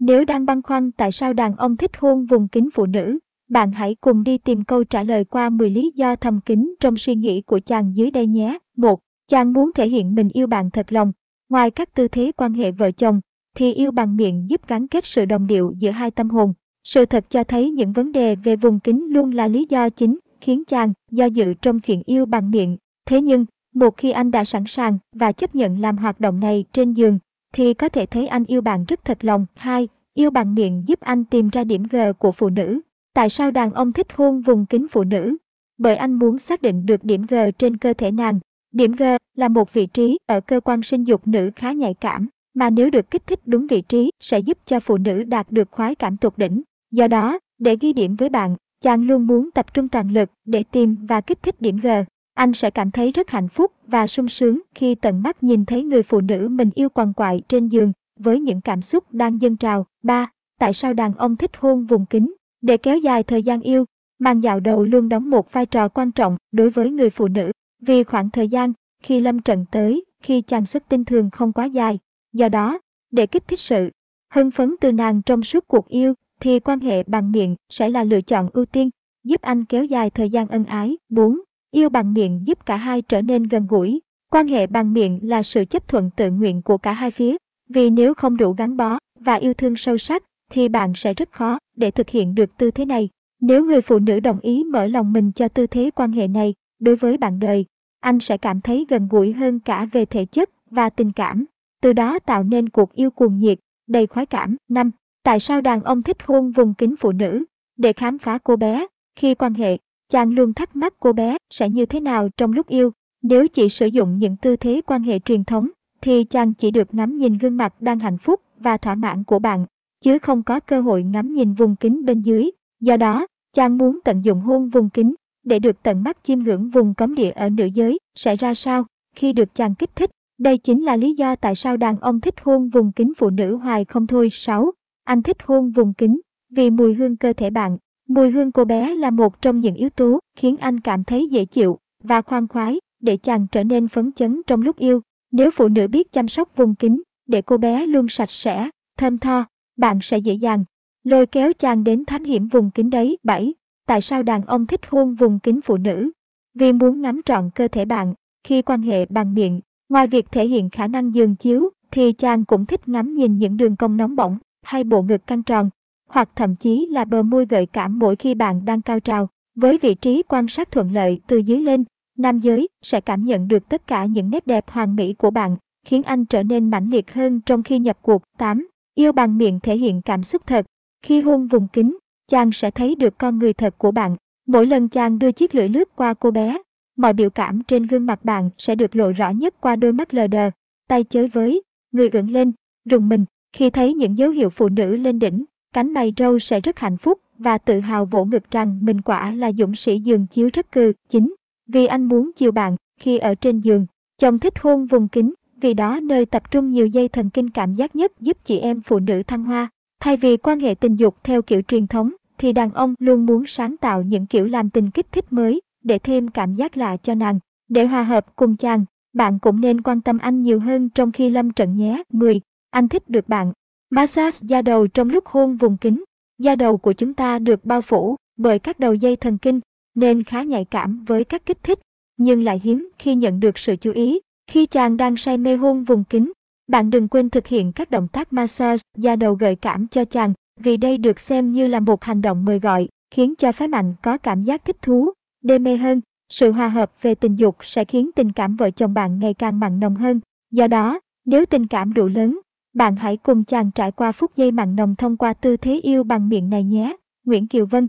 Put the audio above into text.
Nếu đang băn khoăn tại sao đàn ông thích hôn vùng kín phụ nữ, bạn hãy cùng đi tìm câu trả lời qua 10 lý do thầm kín trong suy nghĩ của chàng dưới đây nhé. 1. Chàng muốn thể hiện mình yêu bạn thật lòng. Ngoài các tư thế quan hệ vợ chồng, thì yêu bằng miệng giúp gắn kết sự đồng điệu giữa hai tâm hồn. Sự thật cho thấy những vấn đề về vùng kín luôn là lý do chính khiến chàng do dự trong chuyện yêu bằng miệng. Thế nhưng, một khi anh đã sẵn sàng và chấp nhận làm hoạt động này trên giường, thì có thể thấy anh yêu bạn rất thật lòng. 2. Yêu bằng miệng giúp anh tìm ra điểm G của phụ nữ. Tại sao đàn ông thích hôn vùng kín phụ nữ? Bởi anh muốn xác định được điểm G trên cơ thể nàng. Điểm G là một vị trí ở cơ quan sinh dục nữ khá nhạy cảm, mà nếu được kích thích đúng vị trí sẽ giúp cho phụ nữ đạt được khoái cảm tột đỉnh. Do đó, để ghi điểm với bạn, chàng luôn muốn tập trung toàn lực để tìm và kích thích điểm G. Anh sẽ cảm thấy rất hạnh phúc và sung sướng khi tận mắt nhìn thấy người phụ nữ mình yêu quằn quại trên giường với những cảm xúc đang dâng trào. 3. Tại sao đàn ông thích hôn vùng kín? Để kéo dài thời gian yêu, màn dạo đầu luôn đóng một vai trò quan trọng đối với người phụ nữ, vì khoảng thời gian khi lâm trận tới, khi chàng xuất tinh thường không quá dài. Do đó, để kích thích sự hưng phấn từ nàng trong suốt cuộc yêu, thì quan hệ bằng miệng sẽ là lựa chọn ưu tiên, giúp anh kéo dài thời gian ân ái. 4. Yêu bằng miệng giúp cả hai trở nên gần gũi. Quan hệ bằng miệng là sự chấp thuận tự nguyện của cả hai phía, vì nếu không đủ gắn bó và yêu thương sâu sắc, thì bạn sẽ rất khó để thực hiện được tư thế này. Nếu người phụ nữ đồng ý mở lòng mình cho tư thế quan hệ này, đối với bạn đời, anh sẽ cảm thấy gần gũi hơn cả về thể chất và tình cảm, từ đó tạo nên cuộc yêu cuồng nhiệt, đầy khoái cảm. 5. Tại sao đàn ông thích hôn vùng kín phụ nữ? Để khám phá cô bé, khi quan hệ, chàng luôn thắc mắc cô bé sẽ như thế nào trong lúc yêu. Nếu chỉ sử dụng những tư thế quan hệ truyền thống, thì chàng chỉ được ngắm nhìn gương mặt đang hạnh phúc và thỏa mãn của bạn, chứ không có cơ hội ngắm nhìn vùng kính bên dưới. Do đó, chàng muốn tận dụng hôn vùng kính để được tận mắt chiêm ngưỡng vùng cấm địa ở nữ giới sẽ ra sao khi được chàng kích thích. Đây chính là lý do tại sao đàn ông thích hôn vùng kính phụ nữ hoài không thôi. 6. Anh thích hôn vùng kính vì mùi hương cơ thể bạn. Mùi hương cô bé là một trong những yếu tố khiến anh cảm thấy dễ chịu và khoan khoái để chàng trở nên phấn chấn trong lúc yêu. Nếu phụ nữ biết chăm sóc vùng kính để cô bé luôn sạch sẽ, thơm tho, bạn sẽ dễ dàng lôi kéo chàng đến thám hiểm vùng kính đấy. 7. Tại sao đàn ông thích hôn vùng kính phụ nữ? Vì muốn ngắm trọn cơ thể bạn khi quan hệ bằng miệng. Ngoài việc thể hiện khả năng giường chiếu, thì chàng cũng thích ngắm nhìn những đường cong nóng bỏng hay bộ ngực căng tròn, hoặc thậm chí là bờ môi gợi cảm mỗi khi bạn đang cao trào. Với vị trí quan sát thuận lợi từ dưới lên, nam giới sẽ cảm nhận được tất cả những nét đẹp hoàn mỹ của bạn, khiến anh trở nên mãnh liệt hơn trong khi nhập cuộc. 8. Yêu bằng miệng thể hiện cảm xúc thật. Khi hôn vùng kính, chàng sẽ thấy được con người thật của bạn. Mỗi lần chàng đưa chiếc lưỡi lướt qua cô bé, mọi biểu cảm trên gương mặt bạn sẽ được lộ rõ nhất qua đôi mắt lờ đờ, tay chới với, người ưỡn lên, rùng mình. Khi thấy những dấu hiệu phụ nữ lên đỉnh, cánh mày râu sẽ rất hạnh phúc và tự hào vỗ ngực rằng mình quả là dũng sĩ giường chiếu rất cư Chính vì anh muốn chiều bạn khi ở trên giường, chồng thích hôn vùng kín vì đó nơi tập trung nhiều dây thần kinh cảm giác nhất giúp chị em phụ nữ thăng hoa. Thay vì quan hệ tình dục theo kiểu truyền thống, thì đàn ông luôn muốn sáng tạo những kiểu làm tình kích thích mới để thêm cảm giác lạ cho nàng. Để hòa hợp cùng chàng, bạn cũng nên quan tâm anh nhiều hơn trong khi lâm trận nhé. 10. Anh thích được bạn. Massage da đầu trong lúc hôn vùng kính. Da đầu của chúng ta được bao phủ bởi các đầu dây thần kinh, nên khá nhạy cảm với các kích thích, nhưng lại hiếm khi nhận được sự chú ý. Khi chàng đang say mê hôn vùng kính, bạn đừng quên thực hiện các động tác massage da đầu gợi cảm cho chàng, vì đây được xem như là một hành động mời gọi, khiến cho phái mạnh có cảm giác thích thú, đê mê hơn. Sự hòa hợp về tình dục sẽ khiến tình cảm vợ chồng bạn ngày càng mặn nồng hơn. Do đó, nếu tình cảm đủ lớn, bạn hãy cùng chàng trải qua phút giây mặn nồng thông qua tư thế yêu bằng miệng này nhé. Nguyễn Kiều Vân